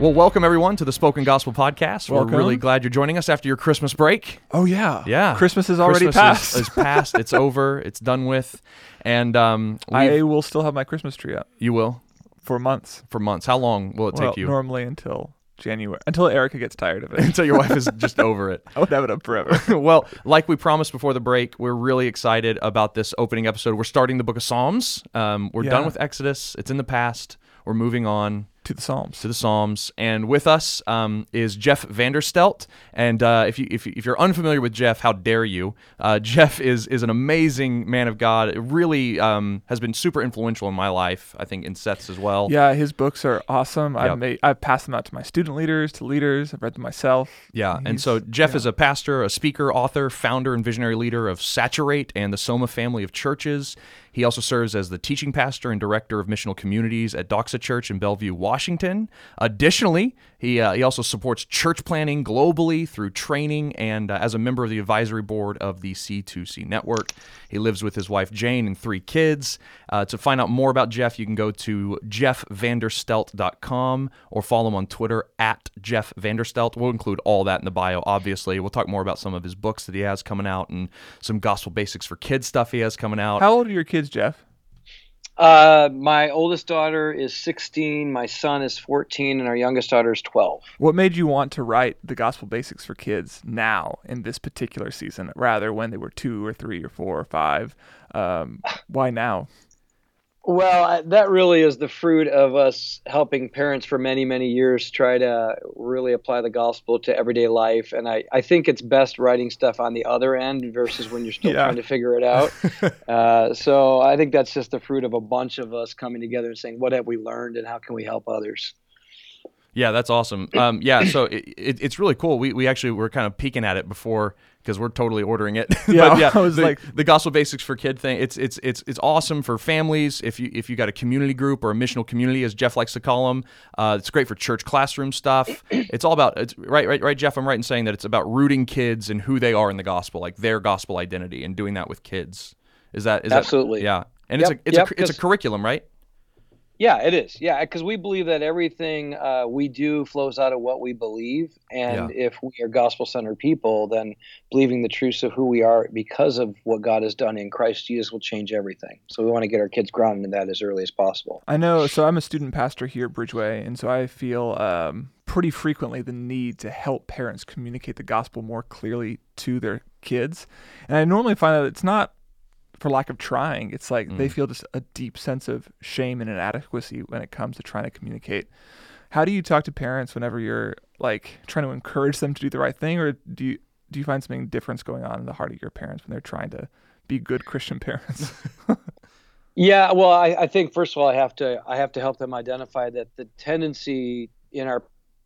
Well, welcome everyone to the Spoken Gospel Podcast. Welcome. We're really glad you're joining us after your Christmas break. Oh yeah, Yeah, Christmas is already Christmas passed. Is, is passed. It's over. It's done with, and um, I will still have my Christmas tree up you will for months. for months. How long will it well, take you normally until January, until Erica gets tired of it. until your wife is just over it? I would have it up forever. well, like we promised before the break, we're really excited about this opening episode. We're starting the Book of Psalms. Um, we're done with Exodus. It's in the past. We're moving on to the Psalms. to the Psalms. And with us um, is Jeff Vanderstelt. And uh, if you if, if you're unfamiliar with Jeff, how dare you? Uh, Jeff is is an amazing man of God. It really um, has been super influential in my life. I think in Seth's as well. Yeah, his books are awesome. Yep. I've made, I've passed them out to my student leaders, to leaders. I've read them myself. Yeah, and He's- so Jeff yeah. is a pastor, a speaker, author, founder, and visionary leader of Saturate and the Soma family of churches. He also serves as the teaching pastor and director of missional communities at Doxa Church in Bellevue, Washington. Additionally, he uh, he also supports church planting globally through training and uh, as a member of the advisory board of the C2C network. He lives with his wife Jayne and three kids. Uh, to find out more about Jeff, you can go to jeffvanderstelt.com or follow him on Twitter at Jeff Vanderstelt. We'll include all that in the bio, obviously. We'll talk more about some of his books that he has coming out and some gospel basics for kids stuff he has coming out. How old are your kids, Jeff? Uh, my oldest daughter is 16, my son is 14, and our youngest daughter is 12. What made you want to write the gospel basics for kids now in this particular season, rather when they were two or three or four or five? Um, why now? Well, that really is the fruit of us helping parents for many, many years try to really apply the gospel to everyday life. And I, I think it's best writing stuff on the other end versus when you're still Yeah. trying to figure it out. uh, so I think that's just the fruit of a bunch of us coming together and saying, what have we learned and how can we help others? Yeah, that's awesome. Um, yeah, so it, it, it's really cool. We, we actually were kind of peeking at it before because we're totally ordering it. Yeah, but yeah, I was the, like- the gospel basics for kid thing. It's it's it's it's awesome for families. If you if you got a community group or a missional community, as Jeff likes to call them, uh, it's great for church classroom stuff. It's all about it's right right right. Jeff, I'm right in saying that it's about rooting kids and who they are in the gospel, like their gospel identity, and doing that with kids. Is that is that- Absolutely. yeah? And it's a it's yep, a it's a 'cause- curriculum, right? Yeah, it is. Yeah, because we believe that everything uh, we do flows out of what we believe, and if we are gospel-centered people, then believing the truths of who we are because of what God has done in Christ Jesus will change everything. So we want to get our kids grounded in that as early as possible. I know. So I'm a student pastor here at Bridgeway, and so I feel um, pretty frequently the need to help parents communicate the gospel more clearly to their kids. And I normally find that it's not for lack of trying. It's like they hmm. feel just a deep sense of shame and inadequacy when it comes to trying to communicate. How do you talk to parents whenever you're like trying to encourage them to do the right thing, or do you do you find something different going on in the heart of your parents when they're trying to be good Christian parents? Yeah, well, I, I think first of all, I have to I have to help them identify that the tendency in our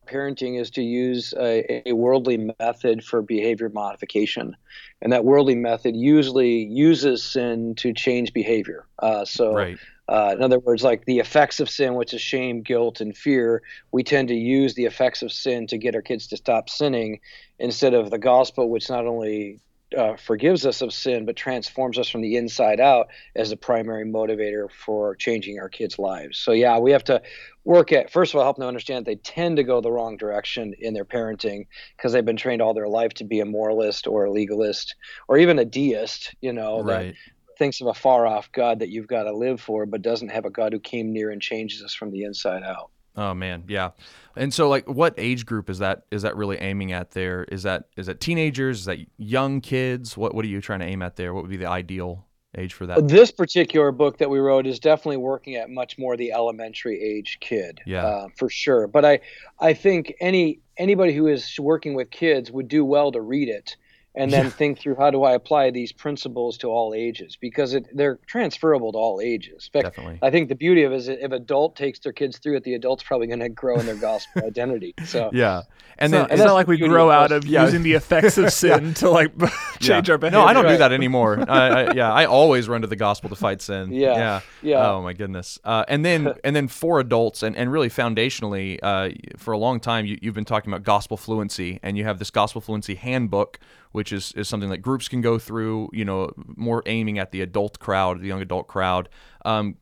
parenting is to use a, a worldly method for behavior modification, and that worldly method usually uses sin to change behavior. Uh, so, Right. uh, in other words, like the effects of sin, which is shame, guilt, and fear, we tend to use the effects of sin to get our kids to stop sinning, instead of the gospel, which not only uh, forgives us of sin, but transforms us from the inside out as the primary motivator for changing our kids' lives. So, yeah, we have to work at, first of all, help them understand they tend to go the wrong direction in their parenting because they've been trained all their life to be a moralist or a legalist or even a deist, you know, that thinks of a far off God that you've got to live for, but doesn't have a God who came near and changes us from the inside out. Oh man, yeah. And so like what age group is that is that really aiming at there? Is that is that teenagers? Is that young kids? What what are you trying to aim at there? What would be the ideal age for that? This particular book that we wrote is definitely working at much more the elementary age kid, Yeah. uh, for sure. But I, I think any anybody who is working with kids would do well to read it and then think through how do I apply these principles to all ages because it, they're transferable to all ages. In fact, Definitely. I think the beauty of it is if an adult takes their kids through it, the adult's probably going to grow in their gospel identity. So Yeah. And it's then not, and it's not like we grow of out of Yeah. using the effects of sin to like change yeah. our behavior. No, I don't do that anymore. I, I, yeah, I always run to the gospel to fight sin. Yeah. Yeah. Yeah. Oh my goodness. Uh, and then and then for adults and, and really foundationally, uh, for a long time you, you've been talking about gospel fluency and you have this gospel fluency handbook, which is, is something that groups can go through, you know, more aiming at the adult crowd, the young adult crowd. Um,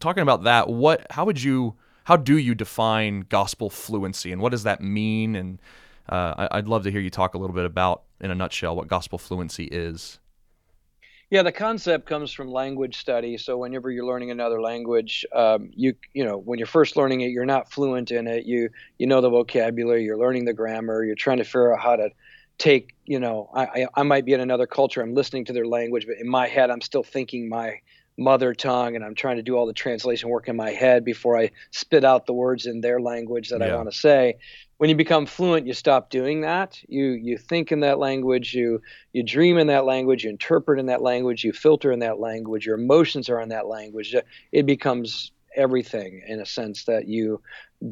talking about that, what how would you how do you define gospel fluency and what does that mean? And uh, I, I'd love to hear you talk a little bit about, in a nutshell, what gospel fluency is. Yeah, the concept comes from language study. So whenever you're learning another language, um, you you know when you're first learning it, you're not fluent in it. You you know the vocabulary, you're learning the grammar, you're trying to figure out how to take. You know, I I, I might be in another culture, I'm listening to their language, but in my head, I'm still thinking my mother tongue, and I'm trying to do all the translation work in my head before I spit out the words in their language that I want to say. When you become fluent, you stop doing that. You you think in that language, you you dream in that language, you interpret in that language, you filter in that language, your emotions are in that language. It becomes everything in a sense that you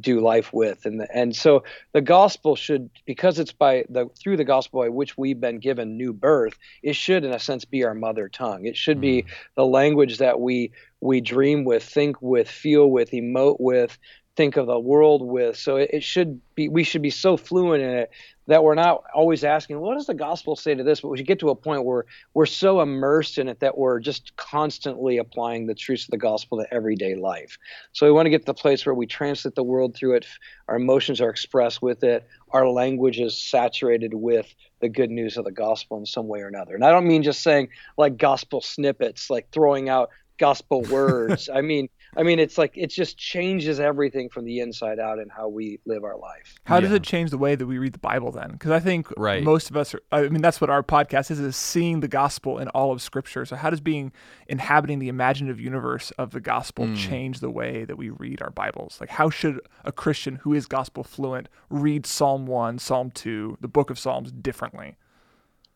do life with. And and so the gospel should because it's by the through the gospel by which we've been given new birth it should in a sense be our mother tongue. It should be hmm. the language that we we dream with think with feel with emote with think of the world with. So it, it should be we should be so fluent in it that we're not always asking what does the gospel say to this? But we should get to a point where we're so immersed in it that we're just constantly applying the truths of the gospel to everyday life. So we want to get to the place where we translate the world through it our emotions are expressed with it our language is saturated with the good news of the gospel in some way or another. And i don't mean just saying like gospel snippets like throwing out gospel words i mean i mean it's like it just changes everything from the inside out in how we live our life How does it change the way that we read the Bible then? Because I think Right. most of us are, I mean, that's what our podcast is, is seeing the gospel in all of scripture. So how does being inhabiting the imaginative universe of the gospel Hmm. change the way that we read our Bibles? Like how should a Christian who is gospel fluent read Psalm 1, Psalm 2, the book of Psalms differently?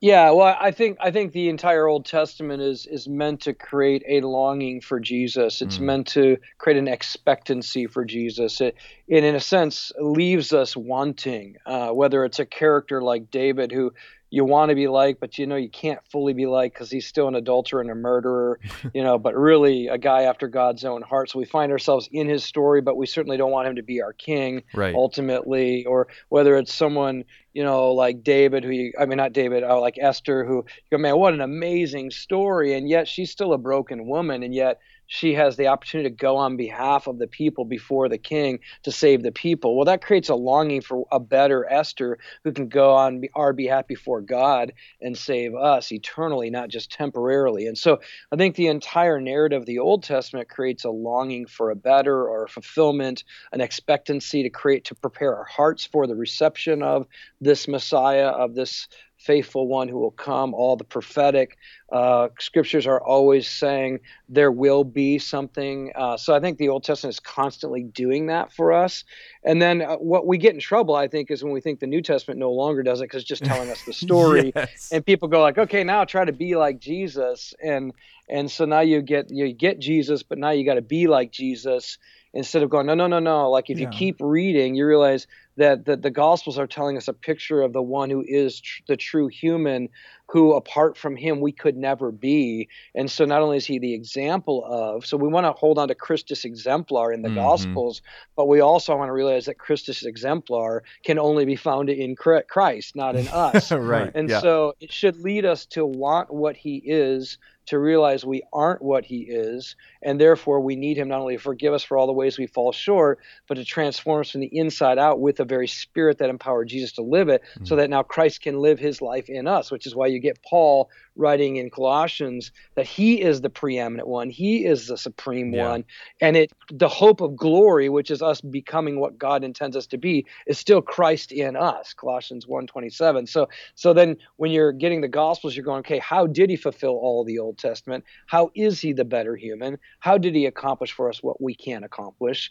Yeah, well, I think I think the entire Old Testament is is meant to create a longing for Jesus. It's meant to create an expectancy for Jesus. It, it in a sense, leaves us wanting. Uh, whether it's a character like David, who you want to be like, but you know you can't fully be like because he's still an adulterer and a murderer, you know. But really, a guy after God's own heart. So we find ourselves in his story, but we certainly don't want him to be our king Right. ultimately, or whether it's someone you know like David, who you, I mean not David, uh, like Esther, who you go, man, what an amazing story, and yet she's still a broken woman, and yet she has the opportunity to go on behalf of the people before the king to save the people. Well, that creates a longing for a better Esther who can go on our behalf before God and save us eternally, not just temporarily. And so I think the entire narrative of the Old Testament creates a longing for a better or a fulfillment, an expectancy to create to prepare our hearts for the reception of this Messiah, of this faithful one who will come. All the prophetic uh, scriptures are always saying there will be something. Uh, so I think the Old Testament is constantly doing that for us. And then uh, what we get in trouble, I think, is when we think the New Testament no longer does it because it's just telling us the story Yes. and people go like okay now try to be like jesus and and so now you get you get jesus but now you got to be like jesus instead of going no no no no like if Yeah. you keep reading you realize that, that the gospels are telling us a picture of the one who is tr- the true human who apart from him we could never be and so not only is he the example of so we want to hold on to christus exemplar in the Mhm. gospels but we also want to realize that christus exemplar can only be found in christ not in us right. and yeah. so it should lead us to want what he is, to realize we aren't what he is, and therefore we need him not only to forgive us for all the ways we fall short, but to transform us from the inside out with the very spirit that empowered Jesus to live it, so mm-hmm. that now Christ can live his life in us, which is why you get Paul writing in Colossians that he is the preeminent one, he is the supreme Yeah. one, and it the hope of glory, which is us becoming what God intends us to be, is still Christ in us. Colossians 1:27. So so then when you're getting the gospels you're going okay how did he fulfill all the old testament how is he the better human how did he accomplish for us what we can't accomplish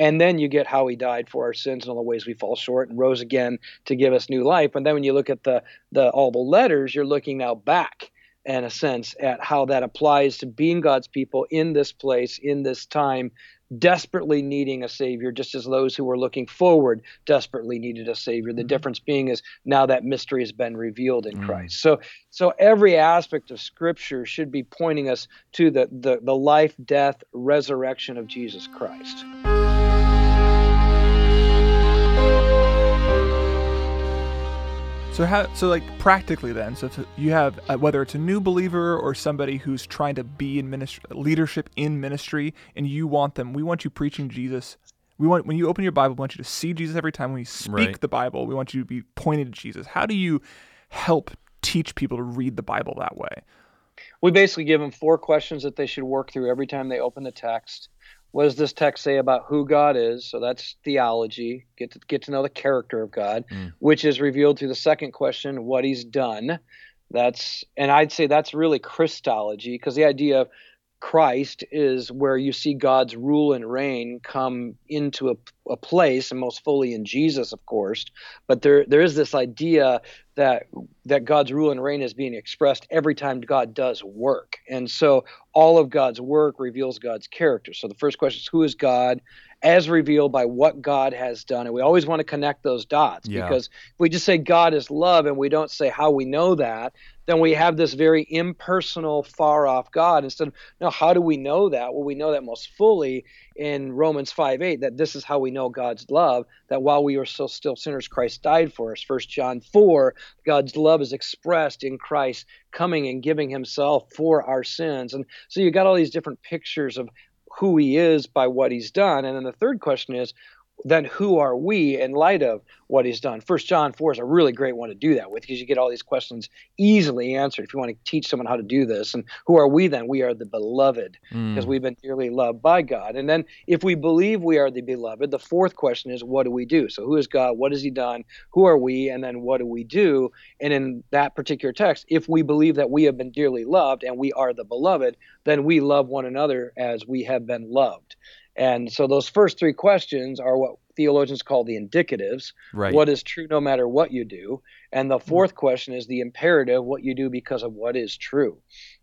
And then you get how he died for our sins and all the ways we fall short and rose again to give us new life. And then when you look at the, the all the letters, you're looking now back in a sense at how that applies to being God's people in this place, in this time, desperately needing a savior, just as those who were looking forward desperately needed a savior. The mm-hmm. difference being is now that mystery has been revealed in mm. Christ. So so every aspect of scripture should be pointing us to the, the, the life, death, resurrection of Jesus Christ. So how so like practically then so if you have uh, whether it's a new believer or somebody who's trying to be in ministry leadership in ministry and you want them we want you preaching Jesus. We want when you open your Bible we want you to see Jesus every time when you speak right. the Bible. We want you to be pointed to Jesus. How do you help teach people to read the Bible that way? We basically give them four questions that they should work through every time they open the text what does this text say about who God is? So that's theology. Get to get to know the character of God, mm. which is revealed through the second question, what He's done. That's and I'd say that's really Christology because the idea of Christ is where you see God's rule and reign come into a, a, place, and most fully in Jesus, of course. But there there is this idea that that God's rule and reign is being expressed every time God does work, and so all of God's work reveals God's character. So the first question is, who is God? As revealed by what God has done. And we always want to connect those dots yeah. because if we just say God is love and we don't say how we know that, then we have this very impersonal, far off God. Instead of, no, how do we know that? Well, we know that most fully in Romans 5 8, that this is how we know God's love, that while we were still, still sinners, Christ died for us. First John 4, God's love is expressed in Christ coming and giving himself for our sins. And so you got all these different pictures of who he is by what he's done. And then the third question is, then who are we in light of what he's done? First John 4 is a really great one to do that with because you get all these questions easily answered if you want to teach someone how to do this. And who are we then? We are the beloved because mm. we've been dearly loved by God. And then if we believe we are the beloved, the fourth question is what do we do? So who is God? What has he done? Who are we? And then what do we do? And in that particular text, if we believe that we have been dearly loved and we are the beloved, then we love one another as we have been loved. And so those first three questions are what theologians call the indicatives. Right. What is true no matter what you do? And the hmm. fourth question is the imperative, what you do because of what is true.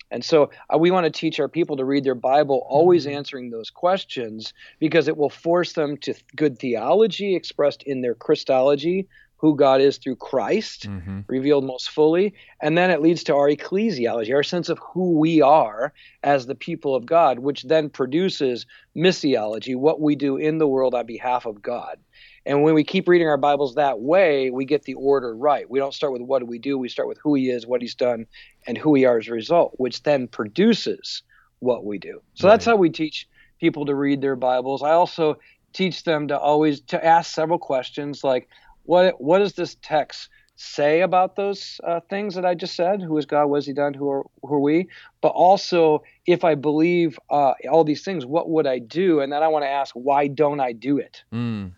And so uh, we want to teach our people to read their Bible, always mm-hmm. answering those questions, because it will force them to good theology expressed in their Christology, who God is through Christ, mm-hmm. revealed most fully. And then it leads to our ecclesiology, our sense of who we are as the people of God, which then produces missiology, what we do in the world on behalf of God. And when we keep reading our Bibles that way, we get the order right. We don't start with what do we do, we start with who He is, what He's done, and who we are as a result, which then produces what we do. So right. that's how we teach people to read their Bibles. I also teach them to always to ask several questions like what what does this text say about those uh, things that I just said? Who is God? What has He done? Who are who are we? But also, if I believe uh, all these things, what would I do? And then I want to ask, why don't I do it? Mm.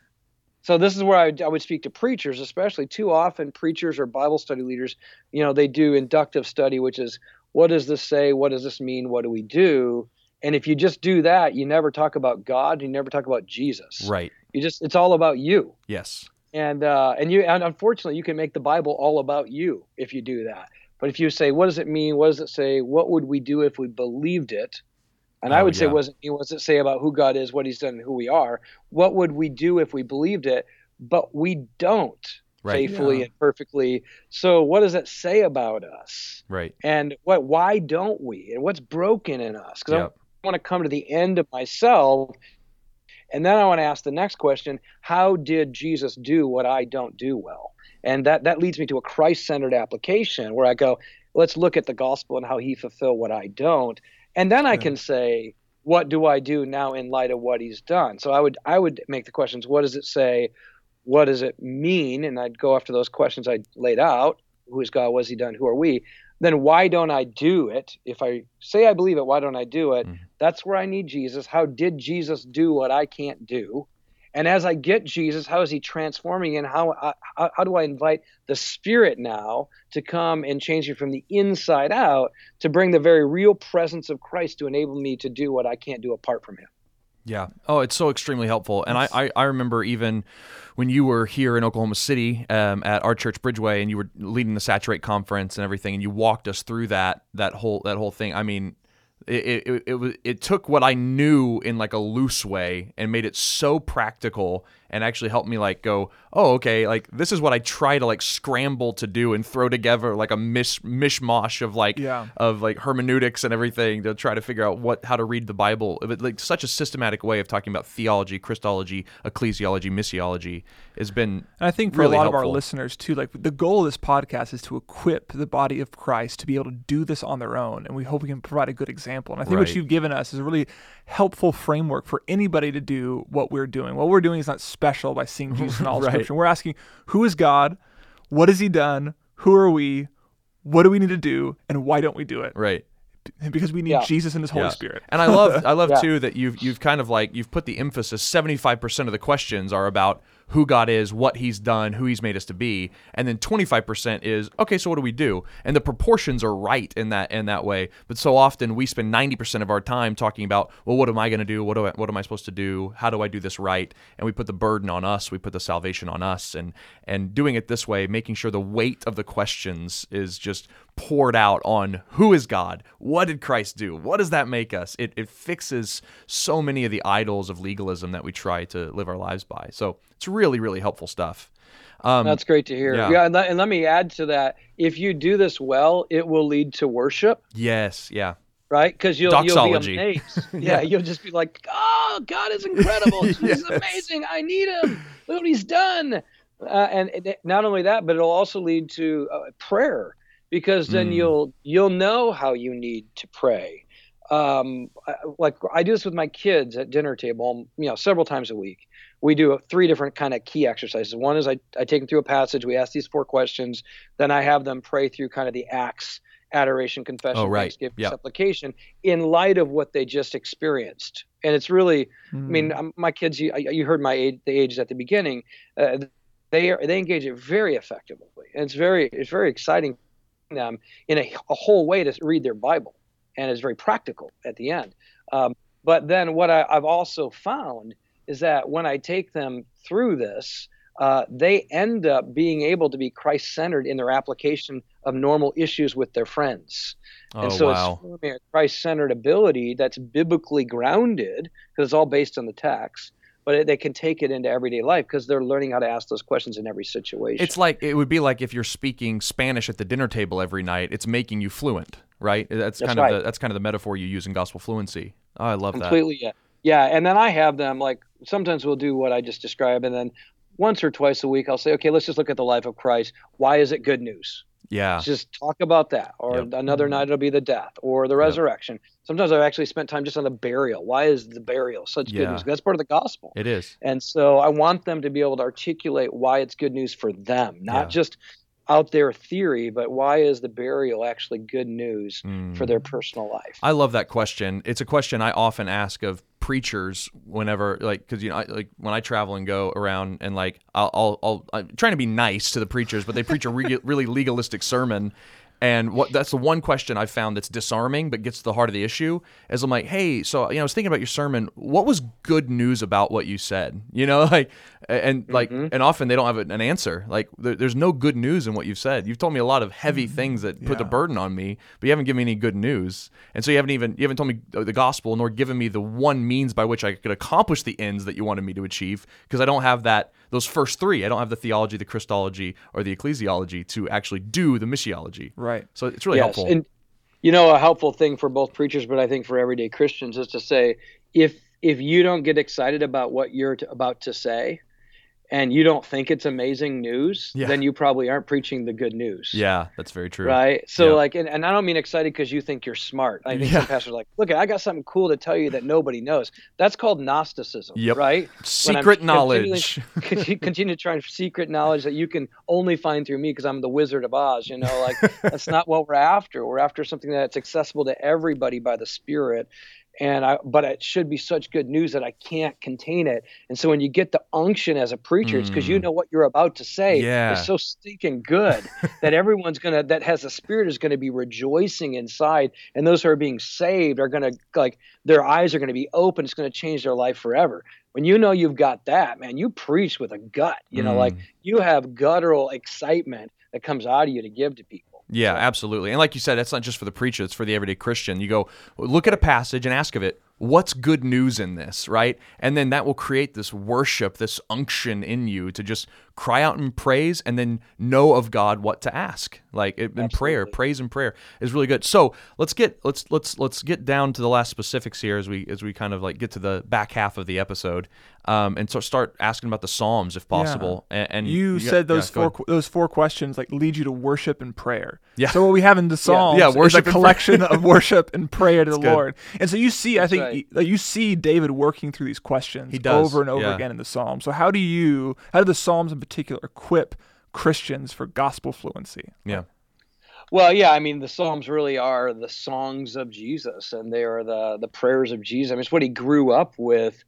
So this is where I, I, would speak to preachers, especially too often preachers or Bible study leaders. You know, they do inductive study, which is what does this say? What does this mean? What do we do? And if you just do that, you never talk about God. You never talk about Jesus. Right. You just it's all about you. Yes and uh, and you and unfortunately you can make the Bible all about you if you do that. But if you say, what does it mean? What does it say? What would we do if we believed it? And oh, I would yeah. say, what does it say about who God is, what He's done, and who we are? What would we do if we believed it? But we don't right. faithfully yeah. and perfectly. So what does it say about us? Right. And what? Why don't we? And what's broken in us? Because yep. I want to come to the end of myself and then I want to ask the next question How did Jesus do what I don't do well? And that, that leads me to a Christ centered application where I go, let's look at the gospel and how he fulfilled what I don't. And then I can say, what do I do now in light of what he's done? So I would I would make the questions, what does it say? What does it mean? And I'd go after those questions I laid out. Who is God? What has he done? Who are we? Then why don't I do it? If I say I believe it, why don't I do it? Mm-hmm. That's where I need Jesus. How did Jesus do what I can't do? And as I get Jesus, how is he transforming and how, uh, how, how do I invite the Spirit now to come and change me from the inside out to bring the very real presence of Christ to enable me to do what I can't do apart from him? Yeah. Oh, it's so extremely helpful. And I, I, I remember even when you were here in Oklahoma City um, at our church Bridgeway, and you were leading the Saturate conference and everything, and you walked us through that that whole that whole thing. I mean, it, it, it, was it took what I knew in like a loose way and made it so practical and actually helped me like go, oh, okay, like this is what I try to like scramble to do and throw together like a mish mishmash of like Yeah. of like hermeneutics and everything to try to figure out what how to read the Bible. But like such a systematic way of talking about theology, Christology, ecclesiology, missiology has been And I think for really a lot of our listeners too, like the goal of this podcast is to equip the body of Christ to be able to do this on their own. And we hope we can provide a good example. And I think what you've given us is a really helpful framework for anybody to do what we're doing. What we're doing is not special by seeing Jesus in all Right. scripture. We're asking, who is God? What has he done? Who are we? What do we need to do? And why don't we do it? right. Because we need Yeah. Jesus and his Holy Yeah. Spirit. And I love I love Yeah. too that you've you've kind of like you've put the emphasis 75% of the questions are about who God is, what he's done, who he's made us to be, and then 25% is okay, so what do we do? And the proportions are right in that in that way. But so often we spend 90% of our time talking about, well, what am I going to do? What do I, what am I supposed to do? How do I do this right? And we put the burden on us, we put the salvation on us and and doing it this way, making sure the weight of the questions is just poured out on who is God? What did Christ do? What does that make us? It, it fixes so many of the idols of legalism that we try to live our lives by. So it's really, really helpful stuff. Um, That's great to hear. yeah. Yeah, and, let, and let me add to that. If you do this well, it will lead to worship, yes, yeah. right? Because you'll Doxology. you'll be amazed. yeah, you'll just be like, "Oh, God is incredible. This is amazing. I need Him. Look what He's done." Uh, and it, not only that, but it'll also lead to uh, prayer because then Mm. you'll you'll know how you need to pray. Um, I- like I do this with my kids at dinner table, you know, several times a week. We do three different kind of key exercises. One is I, I take them through a passage. We ask these four questions. Then I have them pray through kind of the acts, adoration, confession, Oh, right. thanksgiving, Yep. supplication in light of what they just experienced. And it's really, I Mm. mean, um, my kids, you, you heard my age, the ages at the beginning. Uh, they are, they engage it very effectively, and it's very it's very exciting them in a, a whole way to read their Bible, and it's very practical at the end. Um, but then what I, I've also found is that when I take them through this, uh, they end up being able to be Christ centered in their application of normal issues with their friends. Oh, and so wow. it's forming a Christ centered ability that's biblically grounded because it's all based on the text, but they can take it into everyday life because they're learning how to ask those questions in every situation. It's like it would be like if you're speaking Spanish at the dinner table every night. It's making you fluent, right? That's, That's kind right. of the, that's kind of the metaphor you use in gospel fluency. Oh, I love that. completely yeah yeah and then i have them like sometimes we'll do what i just described and then once or twice a week i'll say okay let's just look at the life of christ why is it good news Yeah. Just talk about that or Yep. another mm-hmm. night it'll be the death or the resurrection sometimes i've actually spent time just on the burial why is the burial such Yeah. good news that's part of the gospel It is. and so i want them to be able to articulate why it's good news for them not Yeah. just out there theory but why is the burial actually good news Mm. for their personal life I love that question. It's a question I often ask of preachers whenever, like, because you know, I, like when I travel and go around and like, I'll, I'll, I'll I'm trying to be nice to the preachers, but they preach a re- really legalistic sermon. And what that's the one question I've found that's disarming but gets to the heart of the issue is I'm like, hey, so you know, I was thinking about your sermon. What was good news about what you said? You know, like, and like, mm-hmm. and often they don't have an answer. Like, there, there's no good news in what you've said. You've told me a lot of heavy mm-hmm. things that put the burden on me, but you haven't given me any good news. And so you haven't even you haven't told me uh, the gospel nor given me the one means by which I could accomplish the ends that you wanted me to achieve because I don't have that those first three. I don't have the theology, the Christology, or the ecclesiology to actually do the missiology. Right. So it's really yes, helpful. and you know a helpful thing for both preachers, but I think for everyday Christians is to say if if you don't get excited about what you're to, about to say, and you don't think it's amazing news, Yeah. then you probably aren't preaching the good news. yeah, that's very true. Right. So Yeah. like, and, and I don't mean excited because you think you're smart. I think Yeah. some pastors are like, look, I got something cool to tell you that nobody knows. That's called Gnosticism. Yep. Right. Secret knowledge. continue continue to try and secret knowledge that you can only find through me because I'm the Wizard of Oz. You know, like that's not what we're after. We're after something that's accessible to everybody by the Spirit. And I but it should be such good news that I can't contain it. And so when you get the unction as a preacher, mm. it's because you know what you're about to say yeah. is so stinking good that everyone's gonna that has a spirit is gonna be rejoicing inside, and those who are being saved are gonna like their eyes are gonna be open. It's gonna change their life forever. When you know you've got that, man, you preach with a gut. You know, mm. like you have guttural excitement that comes out of you to give to people. Yeah, absolutely. And like you said, that's not just for the preacher, it's for the everyday Christian. You go look at a passage and ask of it, what's good news in this, right? And then that will create this worship, this unction in you to just cry out in praise and then know of God what to ask. Like in prayer, praise and prayer is really good. So let's get let's let's let's get down to the last specifics here as we as we kind of like get to the back half of the episode, um, and so start asking about the Psalms if possible. Yeah. And, and, you, you said got, those yeah, four those four questions like lead you to worship and prayer. Yeah. So what we have in the Psalms yeah, yeah worship is a collection of worship and prayer to the good. Lord. And so you see, I think right. you, see David working through these questions over and over again in the Psalms. So how do you how do the Psalms in particular equip Christians for gospel fluency. Yeah. Well, yeah, I mean the Psalms really are the songs of Jesus, and they are the the prayers of Jesus. I mean, it's what he grew up with,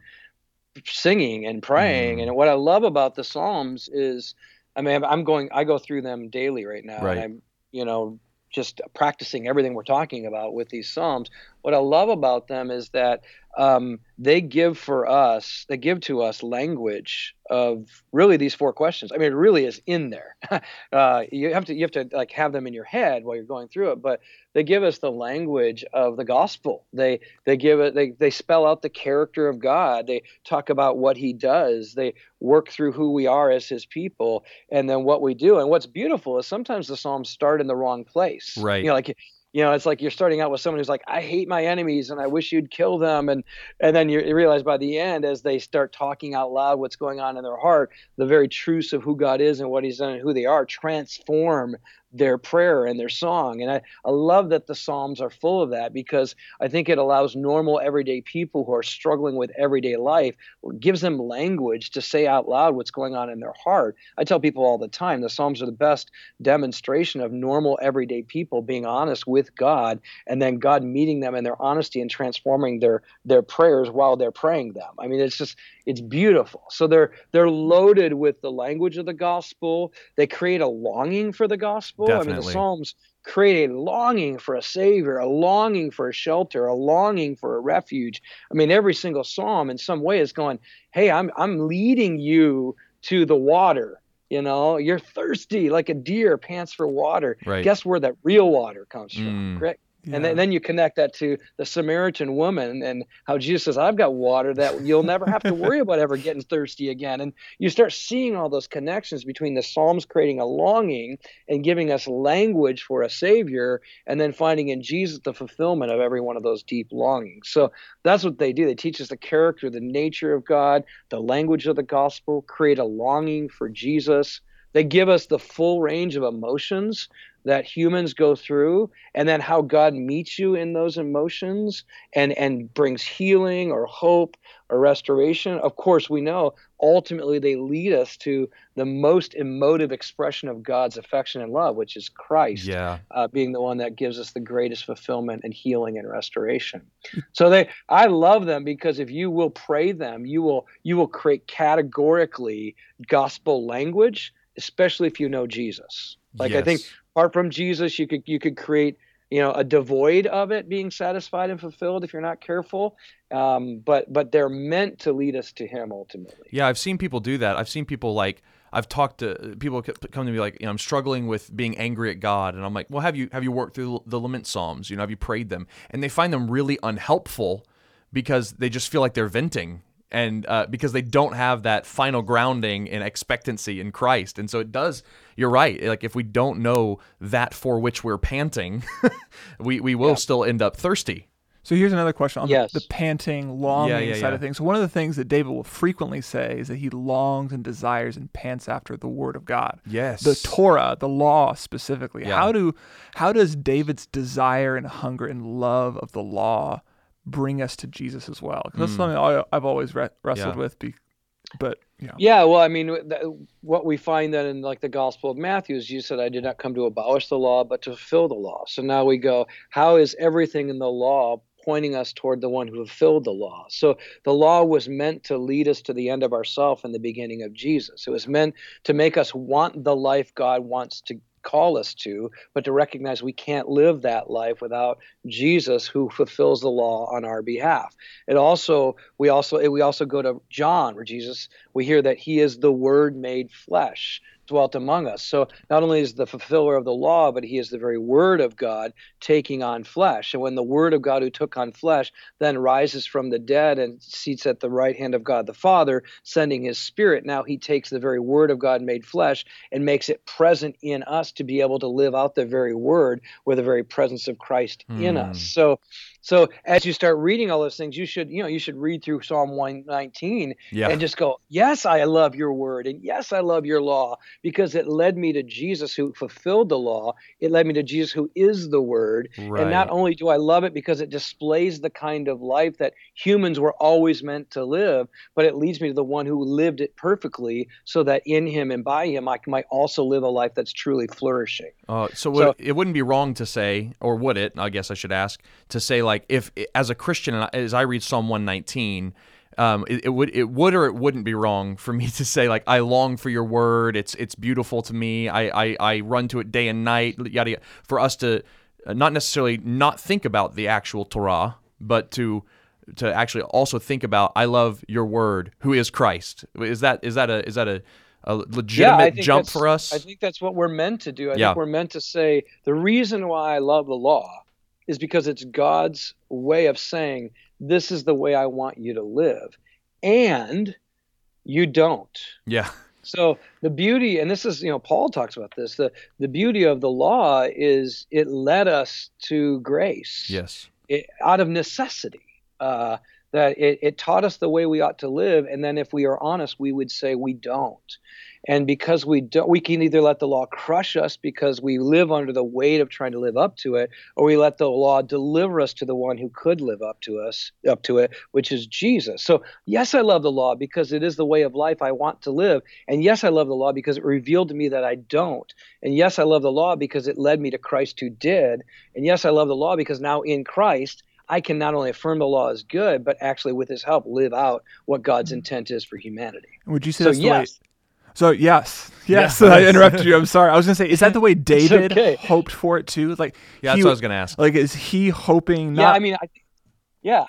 singing and praying. Mm. And what I love about the Psalms is, I mean, I'm going, I go through them daily right now, right. and I'm, you know, just practicing everything we're talking about with these Psalms. What I love about them is that um, they give for us, they give to us language of really these four questions. I mean, it really is in there. uh, you have to you have to like have them in your head while you're going through it, but they give us the language of the gospel. They they give it they they spell out the character of God. They talk about what He does. They work through who we are as His people, and then what we do. And what's beautiful is sometimes the psalms start in the wrong place. Right. You know, like you know it's like you're starting out with someone who's like i hate my enemies and i wish you'd kill them and and then you realize by the end as they start talking out loud what's going on in their heart the very truths of who god is and what he's done and who they are transform their prayer and their song. And I, I love that the Psalms are full of that because I think it allows normal, everyday people who are struggling with everyday life, gives them language to say out loud what's going on in their heart. I tell people all the time the Psalms are the best demonstration of normal, everyday people being honest with God and then God meeting them in their honesty and transforming their, their prayers while they're praying them. I mean, it's just, it's beautiful. So they're, they're loaded with the language of the gospel. They create a longing for the gospel Definitely. I mean, the Psalms create a longing for a savior, a longing for a shelter, a longing for a refuge. I mean, every single psalm in some way is going, "Hey, I'm I'm leading you to the water." You know, you're thirsty like a deer pants for water. Right. Guess where that real water comes from? Mm. Yeah. And then, then you connect that to the Samaritan woman and how Jesus says, I've got water that you'll never have to worry about ever getting thirsty again. And you start seeing all those connections between the Psalms creating a longing and giving us language for a Savior, and then finding in Jesus the fulfillment of every one of those deep longings. So that's what they do. They teach us the character, the nature of God, the language of the gospel, create a longing for Jesus. They give us the full range of emotions that humans go through and then how God meets you in those emotions and and brings healing or hope or restoration. Of course we know ultimately they lead us to the most emotive expression of God's affection and love which is Christ yeah. uh, being the one that gives us the greatest fulfillment and healing and restoration. So they I love them because if you will pray them you will you will create categorically gospel language especially if you know Jesus. Like yes. I think apart from Jesus, you could you could create you know a devoid of it being satisfied and fulfilled if you're not careful. Um, but but they're meant to lead us to Him ultimately. Yeah, I've seen people do that. I've seen people like I've talked to people come to me like, you know, I'm struggling with being angry at God, and I'm like, well, have you have you worked through the lament psalms? You know, have you prayed them? And they find them really unhelpful because they just feel like they're venting and uh, because they don't have that final grounding and expectancy in Christ. And so it does. You're right. Like if we don't know that for which we're panting, we we will yeah. still end up thirsty. So here's another question on yes. the, the, panting, longing yeah, yeah, side of things. So one of the things that David will frequently say is that he longs and desires and pants after the word of God. Yes. The Torah, the law specifically. How do how does David's desire and hunger and love of the law bring us to Jesus as well. Because that's mm. something I, have always re- wrestled yeah. with. Be, but yeah. Yeah, well, I mean, th- what we find then in like the Gospel of Matthew is you said, "I did not come to abolish the law, but to fulfill the law." So now we go, how is everything in the law pointing us toward the one who fulfilled the law. So the law was meant to lead us to the end of ourself and the beginning of Jesus. It was meant to make us want the life God wants to call us to, but to recognize we can't live that life without Jesus who fulfills the law on our behalf. It also we also we also go to John where Jesus we hear that he is the word made flesh dwelt among us. So not only is the fulfiller of the law, but he is the very word of God taking on flesh. And when the word of God who took on flesh then rises from the dead and seats at the right hand of God the Father, sending his spirit, now he takes the very word of God made flesh and makes it present in us to be able to live out the very word with the very presence of Christ mm. in us. Hmm. So so as you start reading all those things, you should, you know, you should read through Psalm 119 yeah. and just go, yes, I love your word. And yes, I love your law because it led me to Jesus who fulfilled the law. It led me to Jesus who is the word. Right. And not only do I love it because it displays the kind of life that humans were always meant to live, but it leads me to the one who lived it perfectly so that in him and by him, I might also live a life that's truly flourishing. Uh, so, so it wouldn't be wrong to say, or would it, I guess I should ask, to say like, like if as a Christian, as I read Psalm 119, um, it, it, would it would or it wouldn't be wrong for me to say like I long for your word. It's it's beautiful to me. I I, I run to it day and night. Yada, yada. For us to uh, not necessarily not think about the actual Torah, but to to actually also think about I love your word, who is Christ. Is that is that a is that a a legitimate yeah, jump for us? I think that's what we're meant to do. I yeah. think we're meant to say the reason why I love the law is because it's God's way of saying, This is the way I want you to live. And you don't. Yeah. So the beauty, and this is, you know, Paul talks about this. The the beauty of the law is it led us to grace. Yes. It, out of necessity. Uh, that it, it taught us the way we ought to live, and then if we are honest, we would say we don't. And because we don't, we can either let the law crush us because we live under the weight of trying to live up to it, or we let the law deliver us to the one who could live up to us, up to it, which is Jesus. So yes, I love the law because it is the way of life I want to live. And yes, I love the law because it revealed to me that I don't. And yes, I love the law because it led me to Christ who did. And yes, I love the law because now in Christ, I can not only affirm the law is good, but actually, with His help, live out what God's intent is for humanity. Would you say so that's yes, the way? So yes, yes, yeah, I interrupted you. I'm sorry. I was gonna say, is that the way David okay. hoped for it too? Like, yeah, that's he, what I was gonna ask. Like, is he hoping? Not... Yeah, I mean, I, yeah.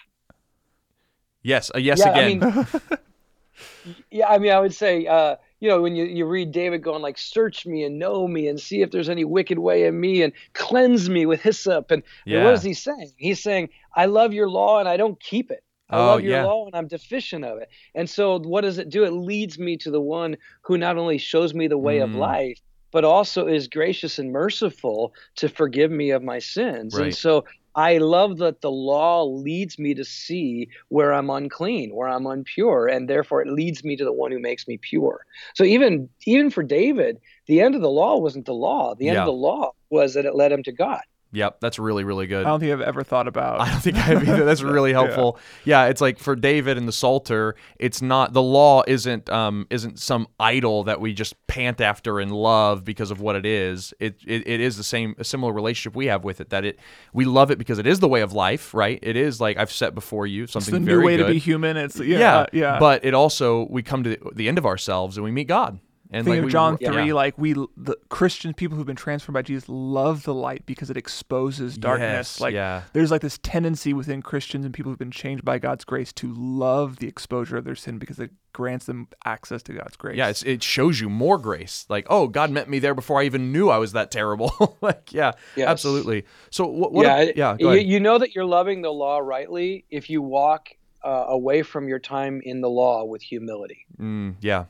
Yes, uh, yes yeah, again. I mean, yeah, I mean, I would say, uh, you know, when you, you read David going like, "Search me and know me, and see if there's any wicked way in me, and cleanse me with hyssop." And, yeah. and what is he saying? He's saying, "I love your law, and I don't keep it." I oh, love your yeah. law and I'm deficient of it. And so what does it do? It leads me to the one who not only shows me the way mm. of life, but also is gracious and merciful to forgive me of my sins. Right. And so I love that the law leads me to see where I'm unclean, where I'm impure, and therefore it leads me to the one who makes me pure. So even even for David, the end of the law wasn't the law. The end yeah. of the law was that it led him to God. Yep, that's really really good. I don't think I've ever thought about. I don't think I have either. That's really helpful. yeah. yeah. it's like for David and the Psalter, it's not the law isn't um isn't some idol that we just pant after and love because of what it is. It it, it is the same a similar relationship we have with it that it we love it because it is the way of life, right? It is like I've set before you something it's the very new way good. to be human. It's yeah, yeah, yeah. But it also we come to the, the end of ourselves and we meet God and Think like of we, John three, yeah. like we the Christian people who've been transformed by Jesus love the light because it exposes darkness. Yes, like yeah. there's like this tendency within Christians and people who've been changed by God's grace to love the exposure of their sin because it grants them access to God's grace. Yeah, it shows you more grace. Like, oh, God met me there before I even knew I was that terrible. like, yeah, yes. absolutely. So what? what yeah, a, yeah. You, you, know that you're loving the law rightly if you walk uh, away from your time in the law with humility. Mm, yeah.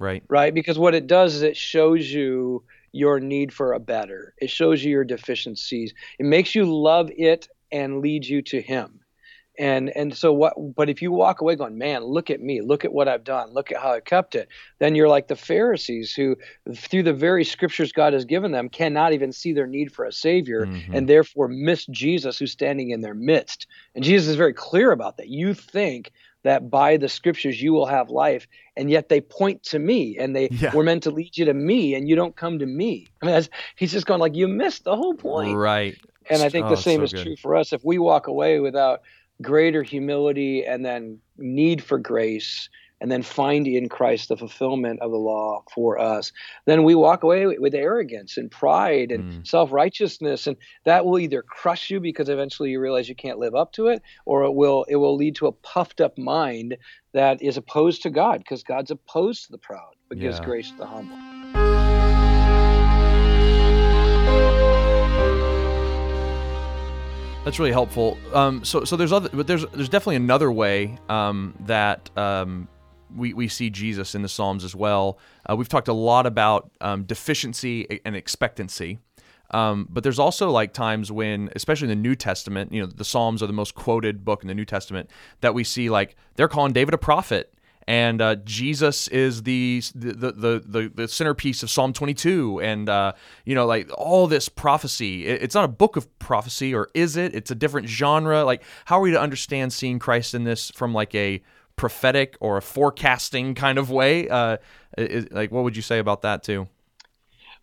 Right. Right. Because what it does is it shows you your need for a better. It shows you your deficiencies. It makes you love it and lead you to Him. And and so what? But if you walk away going, man, look at me, look at what I've done, look at how I kept it, then you're like the Pharisees who, through the very scriptures God has given them, cannot even see their need for a Savior, mm-hmm. and therefore miss Jesus who's standing in their midst. And Jesus is very clear about that. You think that by the scriptures you will have life and yet they point to me and they Yeah. were meant to lead you to me and you don't come to me i mean that's, he's just going like you missed the whole point Right. and i think Oh, the same so is good. true for us if we walk away without greater humility and then need for grace and then find in Christ the fulfillment of the law for us, then we walk away with arrogance and pride and Mm. self righteousness, and that will either crush you because eventually you realize you can't live up to it, or it will it will lead to a puffed up mind that is opposed to God because God's opposed to the proud, but gives grace to the humble. That's really helpful. Um, so, so there's other, but there's there's definitely another way um, that um, we we see Jesus in the Psalms as well. Uh, we've talked a lot about um, deficiency and expectancy, um, but there's also like times when, especially in the New Testament, you know, the Psalms are the most quoted book in the New Testament that we see like they're calling David a prophet. And uh, Jesus is the the, the the the centerpiece of Psalm 22, and uh, you know, like all this prophecy. It- It's not a book of prophecy, or is it? It's a different genre. Like, how are we to understand seeing Christ in this from like a prophetic or a forecasting kind of way? Uh, is, like, what would you say about that too?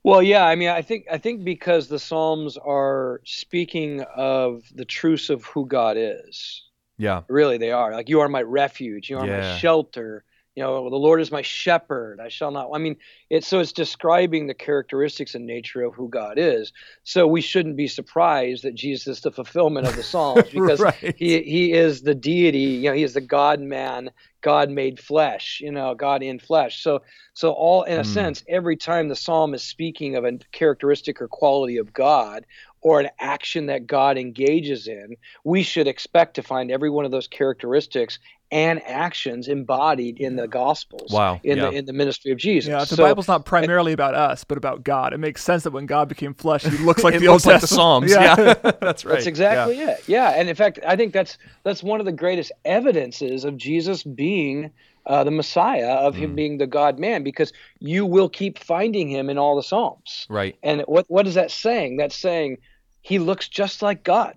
Well, yeah, I mean, I think I think because the Psalms are speaking of the truths of who God is. Yeah, Really, they are. Like you are my refuge, you are Yeah. my shelter. You know, the Lord is my shepherd. I shall not. I mean, it's so it's describing the characteristics and nature of who God is. So we shouldn't be surprised that Jesus is the fulfillment of the Psalms because Right. he he is the deity. You know, he is the God man, God made flesh. You know, God in flesh. So so all in a Mm. sense, every time the psalm is speaking of a characteristic or quality of God or an action that God engages in, we should expect to find every one of those characteristics and actions embodied in the Gospels. Wow, In yeah. the in the ministry of Jesus. Yeah, the So- Bible's not primarily about us, but about God, it makes sense that when God became flesh, he looks like it the Old looks like the Psalms. Yeah, that's right. That's exactly it. Yeah, and in fact, I think that's that's one of the greatest evidences of Jesus being uh, the Messiah, of Mm. him being the God Man, because you will keep finding him in all the Psalms. Right. And what what is that saying? That's saying he looks just like God,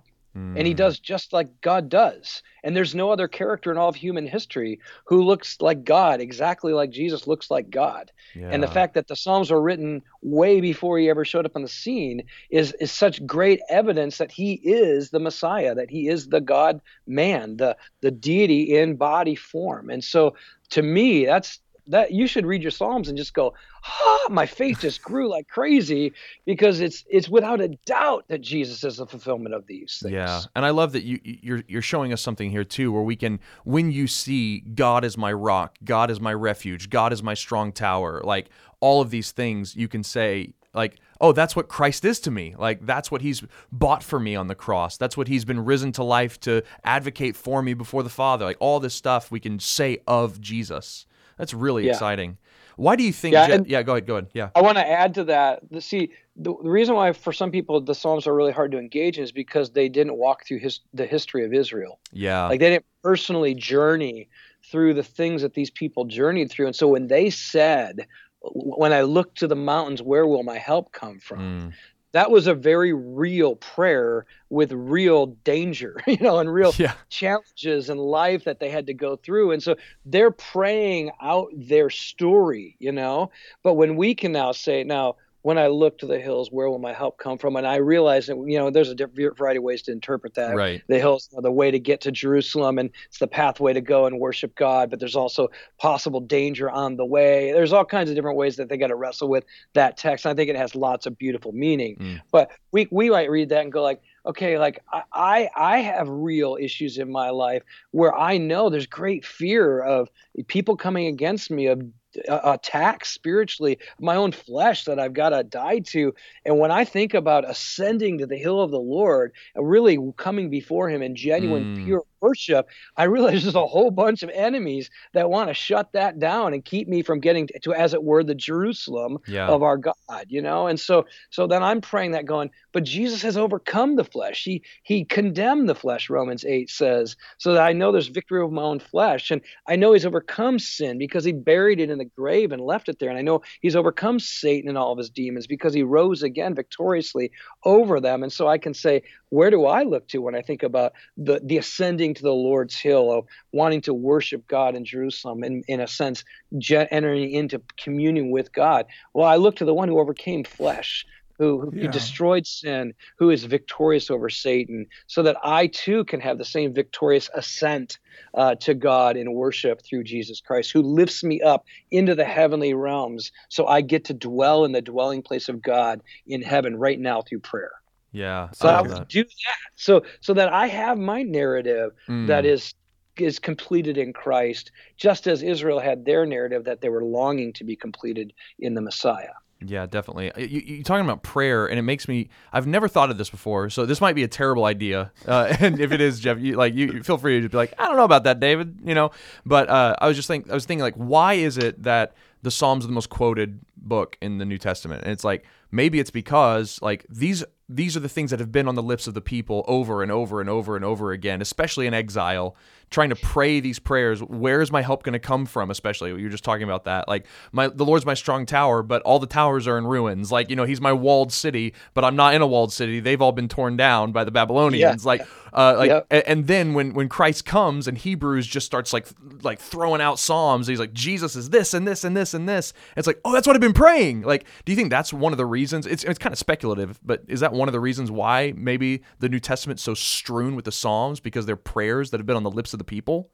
and Mm. he does just like God does. And there's no other character in all of human history who looks like God, exactly like Jesus looks like God. And the fact that the Psalms were written way before he ever showed up on the scene is is such great evidence that he is the Messiah, that he is the God man, the the deity in body form. And so to me, that's that you should read your Psalms and just go, ah, my faith just grew like crazy because it's it's without a doubt that Jesus is the fulfillment of these things. Yeah, and I love that you you're you're showing us something here too, where we can, when you see God is my rock, God is my refuge, God is my strong tower, like all of these things, you can say like, oh, that's what Christ is to me. Like that's what He's bought for me on the cross. That's what He's been risen to life to advocate for me before the Father. Like all this stuff we can say of Jesus. That's really Yeah. exciting. Why do you think? Yeah, Je- yeah, go ahead. Go ahead. Yeah. I want to add to that. The, see, the, the reason why for some people the Psalms are really hard to engage in is because they didn't walk through his, the history of Israel. Yeah. Like they didn't personally journey through the things that these people journeyed through. And so when they said, "When I look to the mountains, where will my help come from?" Mm. That was a very real prayer with real danger, you know, and real Yeah. challenges in life that they had to go through. And so they're praying out their story, you know. But when we can now say, now, when I look to the hills, where will my help come from? And I realize that, you know, there's a different variety of ways to interpret that. Right. The hills are the way to get to Jerusalem, and it's the pathway to go and worship God. But there's also possible danger on the way. There's all kinds of different ways that they got to wrestle with that text. And I think it has lots of beautiful meaning. Mm. But we we might read that and go like, okay, like I I I have real issues in my life where I know there's great fear of people coming against me of uh, attacks spiritually my own flesh that i've got to die to and when i think about ascending to the hill of the lord and really coming before him in genuine Mm. pure worship i realize there's a whole bunch of enemies that want to shut that down and keep me from getting to, as it were the jerusalem Yeah. of our God, you know? And so so then I'm praying that going, but Jesus has overcome the flesh. He he condemned the flesh, Romans 8 says, so that I know there's victory over my own flesh. And I know he's overcome sin because he buried it in the grave and left it there. And I know he's overcome Satan and all of his demons because he rose again victoriously over them. And so I can say, where do I look to when I think about the, the ascending to the Lord's hill of wanting to worship God in Jerusalem and, in a sense, entering into communion with God? Well, I look to the one who overcame flesh, who, who yeah. destroyed sin, who is victorious over Satan, so that I too can have the same victorious ascent uh, to God in worship through Jesus Christ, who lifts me up into the heavenly realms, so I get to dwell in the dwelling place of God in heaven right now through prayer. Yeah. So I, I would that. do that. So so that I have my narrative mm. that is is completed in Christ, just as Israel had their narrative that they were longing to be completed in the Messiah. Yeah, definitely. You, are talking about prayer, and it makes me. I've never thought of this before, so this might be a terrible idea. Uh, and if it is, Jeff, you, like you feel free to be like, I don't know about that, David. You know, but uh, I was just think I was thinking like, why is it that the Psalms are the most quoted book in the New Testament? And it's like maybe it's because like these these are the things that have been on the lips of the people over and over and over and over again, especially in exile, trying to pray these prayers. Where is my help going to come from? Especially you're just talking about that. Like my the Lord's my strong tower, but all the towers are in ruins. Like you know He's my walled city, but I'm not in a walled city. They've all been torn down by the Babylonians. Yeah. Like uh, like yep. and then when when Christ comes and Hebrews just starts like like throwing out psalms, he's like Jesus is this and this and this and this. And It's like oh that's what I've been praying. Like do you think that's one of the reasons? It's it's kind of speculative, but is that one of the reasons why maybe the New Testament's so strewn with the Psalms because they're prayers that have been on the lips of the people?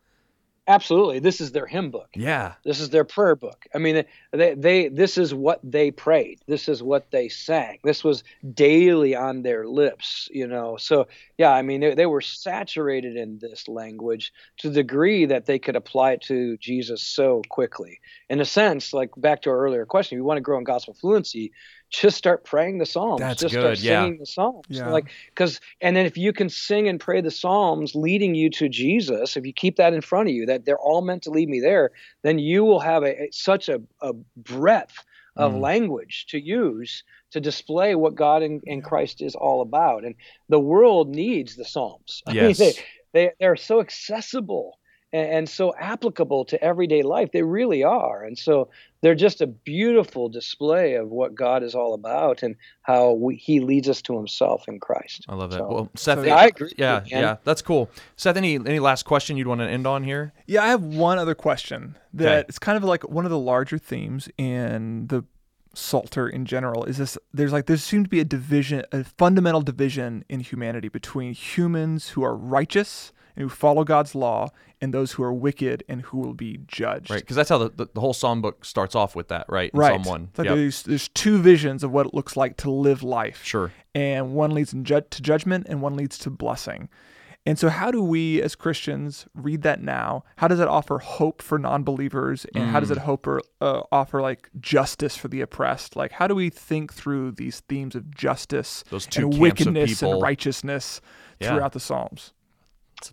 Absolutely, this is their hymn book. Yeah, this is their prayer book. I mean, they, they this is what they prayed. This is what they sang. This was daily on their lips. You know, so yeah, I mean, they, they were saturated in this language to the degree that they could apply it to Jesus so quickly. In a sense, like back to our earlier question, if you want to grow in gospel fluency, just start praying the psalms That's just good. start singing yeah. the psalms yeah. like because and then if you can sing and pray the psalms leading you to jesus if you keep that in front of you that they're all meant to lead me there then you will have a, such a, a breadth of mm. language to use to display what god and, and, christ is all about and the world needs the psalms yes. I mean, they, they, they're so accessible and, and so applicable to everyday life. They really are. And so they're just a beautiful display of what God is all about and how we, He leads us to Himself in Christ. I love that. So, well, Seth, so, I agree. Yeah, yeah, that's cool. Seth, any any last question you'd want to end on here? Yeah, I have one other question that okay. it's kind of like one of the larger themes in the Psalter in general is this there's like there seems to be a division a fundamental division in humanity between humans who are righteous and who follow God's law, and those who are wicked and who will be judged. Right, because that's how the, the, the, whole psalm book starts off with that, right? In right. Psalm 1. Like yep. there's, there's two visions of what it looks like to live life. Sure. And one leads ju- to judgment and one leads to blessing. And so, how do we as Christians read that now? How does it offer hope for non believers? And mm. how does it mm. hope or, uh, offer like justice for the oppressed? Like, how do we think through these themes of justice those and wickedness and righteousness yeah. throughout the Psalms?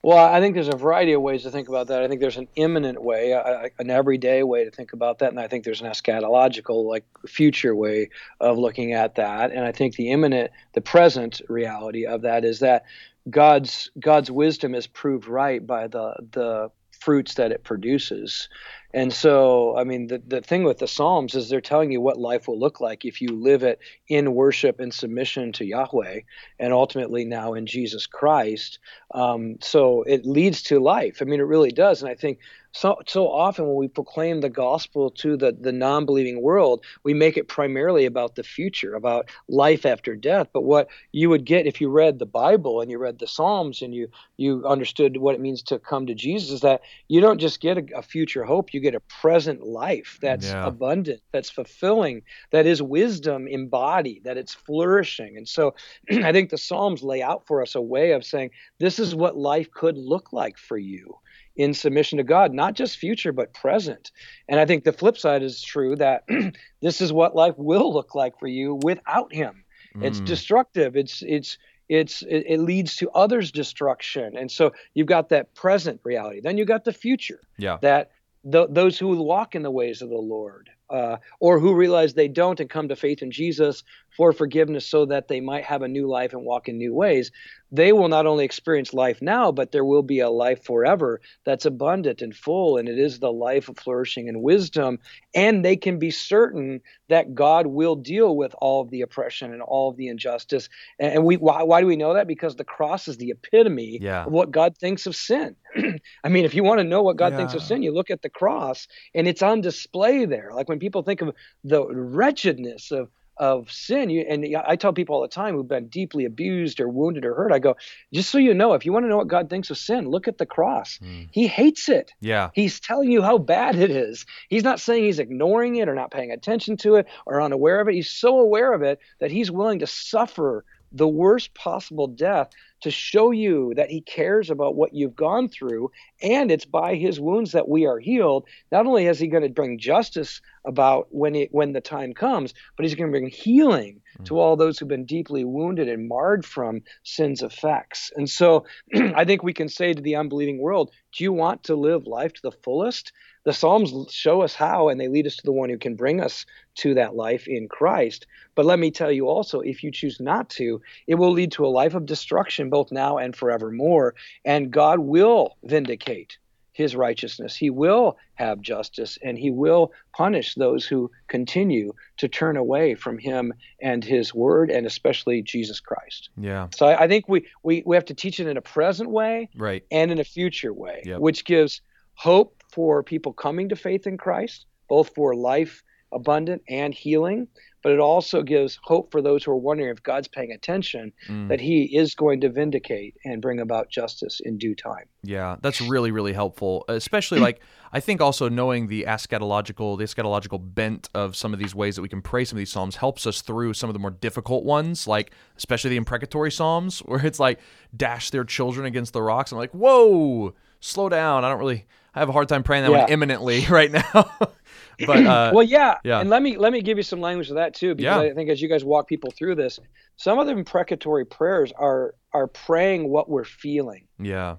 Well, I think there's a variety of ways to think about that. I think there's an imminent way, a, an everyday way to think about that, and I think there's an eschatological, like future way of looking at that. And I think the imminent, the present reality of that is that God's God's wisdom is proved right by the the fruits that it produces. And so, I mean, the, the thing with the Psalms is they're telling you what life will look like if you live it in worship and submission to Yahweh and ultimately now in Jesus Christ. Um, so it leads to life. I mean, it really does. And I think so so often when we proclaim the gospel to the the non-believing world we make it primarily about the future about life after death but what you would get if you read the bible and you read the psalms and you you understood what it means to come to jesus is that you don't just get a, a future hope you get a present life that's yeah. abundant that's fulfilling that is wisdom embodied that it's flourishing and so i think the psalms lay out for us a way of saying this is what life could look like for you in submission to God, not just future, but present. And I think the flip side is true that this is what life will look like for you without Him. Mm. It's destructive. It's, it's, it's it, it, leads to others destruction and so you've got that present reality then you got the future yeah that th- those who walk in the ways of the lord uh, or who realize they don't and come to faith in Jesus for forgiveness so that they might have a new life and walk in new ways, they will not only experience life now, but there will be a life forever that's abundant and full. And it is the life of flourishing and wisdom. And they can be certain that God will deal with all of the oppression and all of the injustice. And we why, why do we know that? Because the cross is the epitome Yeah. of what God thinks of sin. I mean, if you want to know what God thinks of sin, you look at the cross and it's on display there. Like when people think of the wretchedness of of sin, you, and I tell people all the time who've been deeply abused or wounded or hurt, I go, just so you know, if you want to know what God thinks of sin, look at the cross. Mm. He hates it. Yeah. He's telling you how bad it is. He's not saying he's ignoring it or not paying attention to it or unaware of it. He's so aware of it that he's willing to suffer the worst possible death to show you that he cares about what you've gone through. And it's by his wounds that we are healed. Not only is he going to bring justice about when it when the time comes, but he's going to bring healing to all those who've been deeply wounded and marred from sin's effects. And so I think we can say to the unbelieving world, do you want to live life to the fullest? The Psalms show us how, and they lead us to the one who can bring us to that life in Christ. But let me tell you also, if you choose not to, it will lead to a life of destruction both now and forevermore. And God will vindicate his righteousness. He will have justice and he will punish those who continue to turn away from him and his word, and especially Jesus Christ. Yeah. So I, I think we, we, we have to teach it in a present way Right. and in a future way, Yep. which gives hope for people coming to faith in Christ, both for life abundant and healing. But it also gives hope for those who are wondering if God's paying attention Mm. that He is going to vindicate and bring about justice in due time. Yeah, that's really really helpful. Especially like I think also knowing the eschatological the eschatological bent of some of these ways that we can pray some of these psalms helps us through some of the more difficult ones, like especially the imprecatory psalms where it's like dash their children against the rocks. I'm like, whoa, slow down. I don't really. I have a hard time praying that Yeah. one imminently right now. but uh, well, yeah, yeah. and let me let me give you some language of that too, because Yeah. I think as you guys walk people through this, some of the imprecatory prayers are are praying what we're feeling. yeah,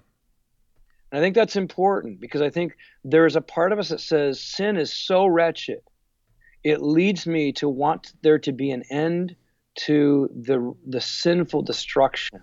And I think that's important because I think there's a part of us that says sin is so wretched, it leads me to want there to be an end to the the sinful destruction.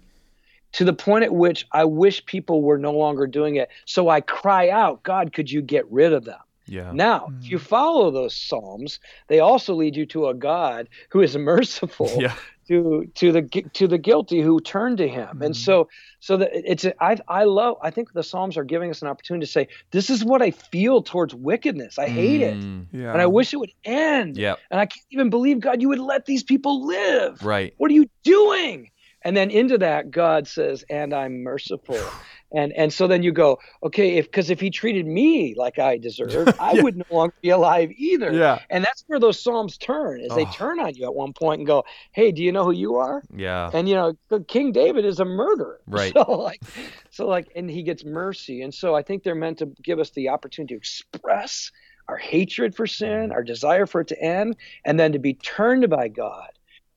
To the point at which I wish people were no longer doing it. So I cry out, God, could you get rid of them? yeah, Now, if you follow those psalms, they also lead you to a God who is merciful yeah, to to the to the guilty who turn to him. And so so that it's a- I I love I think the psalms are giving us an opportunity to say this is what I feel towards wickedness. I hate it. Mm, Yeah. and I wish it would end. Yep, and I can't even believe God you would let these people live. Right. what are you doing and then into that God says and I'm merciful. And and so then you go okay if because if he treated me like I deserve I would no longer be alive either. Yeah, and that's where those psalms turn is they Oh. turn on you at one point and go hey do you know who you are? Yeah, and you know king david is a murderer. Right. so like so like and he gets mercy. And so i think they're meant to give us the opportunity to express our hatred for sin mm-hmm. our desire for it to end and then to be turned by god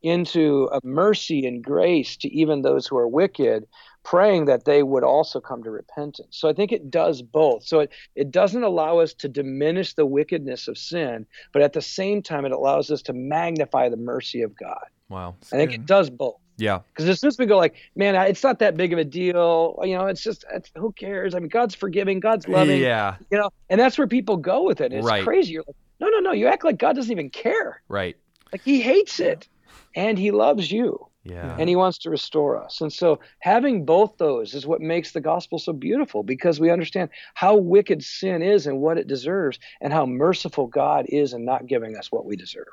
into a mercy and grace to even those who are wicked praying that they would also come to repentance so i think it does both so it, it doesn't allow us to diminish the wickedness of sin but at the same time it allows us to magnify the mercy of god wow. i think good. it does both Yeah, because as soon as we go like, man, it's not that big of a deal. You know, it's just it's, who cares? I mean, God's forgiving, God's loving. yeah, You know, and that's where people go with it. It's Right. crazy. You're like, no, no, no. You act like God doesn't even care. right. Like He hates it, and He loves you, Yeah, and He wants to restore us. And so having both those is what makes the gospel so beautiful because we understand how wicked sin is and what it deserves, and how merciful God is in not giving us what we deserve.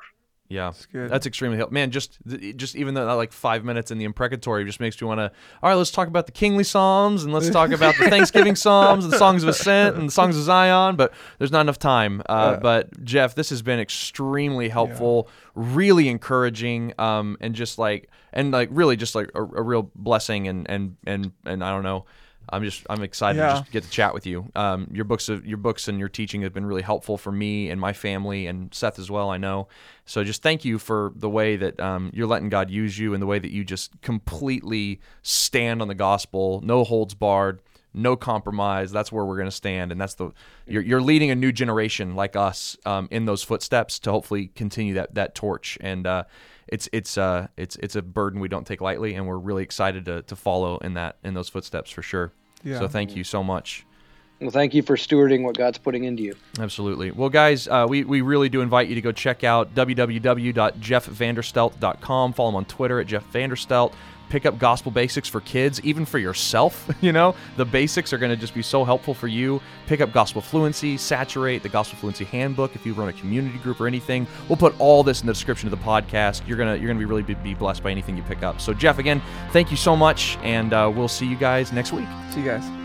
Yeah. That's good. That's extremely helpful, man. Just, just even though that like five minutes in the imprecatory just makes me want to. All right, let's talk about the kingly psalms and let's talk about the Thanksgiving psalms and the songs of ascent and the songs of Zion. But there's not enough time. Uh, Yeah. but Jeff, this has been extremely helpful, really encouraging, um, and just like and like really just like a, a real blessing and and and and I don't know. I'm just I'm excited to just get to chat with you. Um, your books of your books and your teaching have been really helpful for me and my family and Seth as well. I know. So just thank you for the way that um, you're letting God use you and the way that you just completely stand on the gospel, no holds barred, no compromise. That's where we're going to stand, and that's the you're, you're leading a new generation like us um, in those footsteps to hopefully continue that that torch. And uh, it's it's uh it's it's a burden we don't take lightly, and we're really excited to to follow in that in those footsteps for sure. Yeah. So thank you so much. Well, thank you for stewarding what God's putting into you. Absolutely. Well, guys, uh, we, we really do invite you to go check out www.jeffvanderstelt.com. Follow him on Twitter at Jeff Vanderstelt. Pick up gospel basics for kids, even for yourself. You know, the basics are going to just be so helpful for you. Pick up Gospel Fluency, Saturate, the Gospel Fluency Handbook. If you run a community group or anything, we'll put all this in the description of the podcast. You're gonna you're gonna be really be, blessed by anything you pick up. So, Jeff, again, thank you so much, and uh, we'll see you guys next week. See you guys.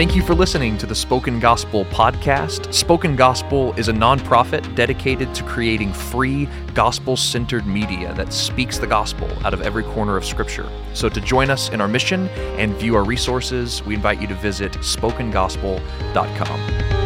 Thank you for listening to the Spoken Gospel podcast. Spoken Gospel is a nonprofit dedicated to creating free, gospel centered media that speaks the gospel out of every corner of Scripture. So, to join us in our mission and view our resources, we invite you to visit spokengospel.com.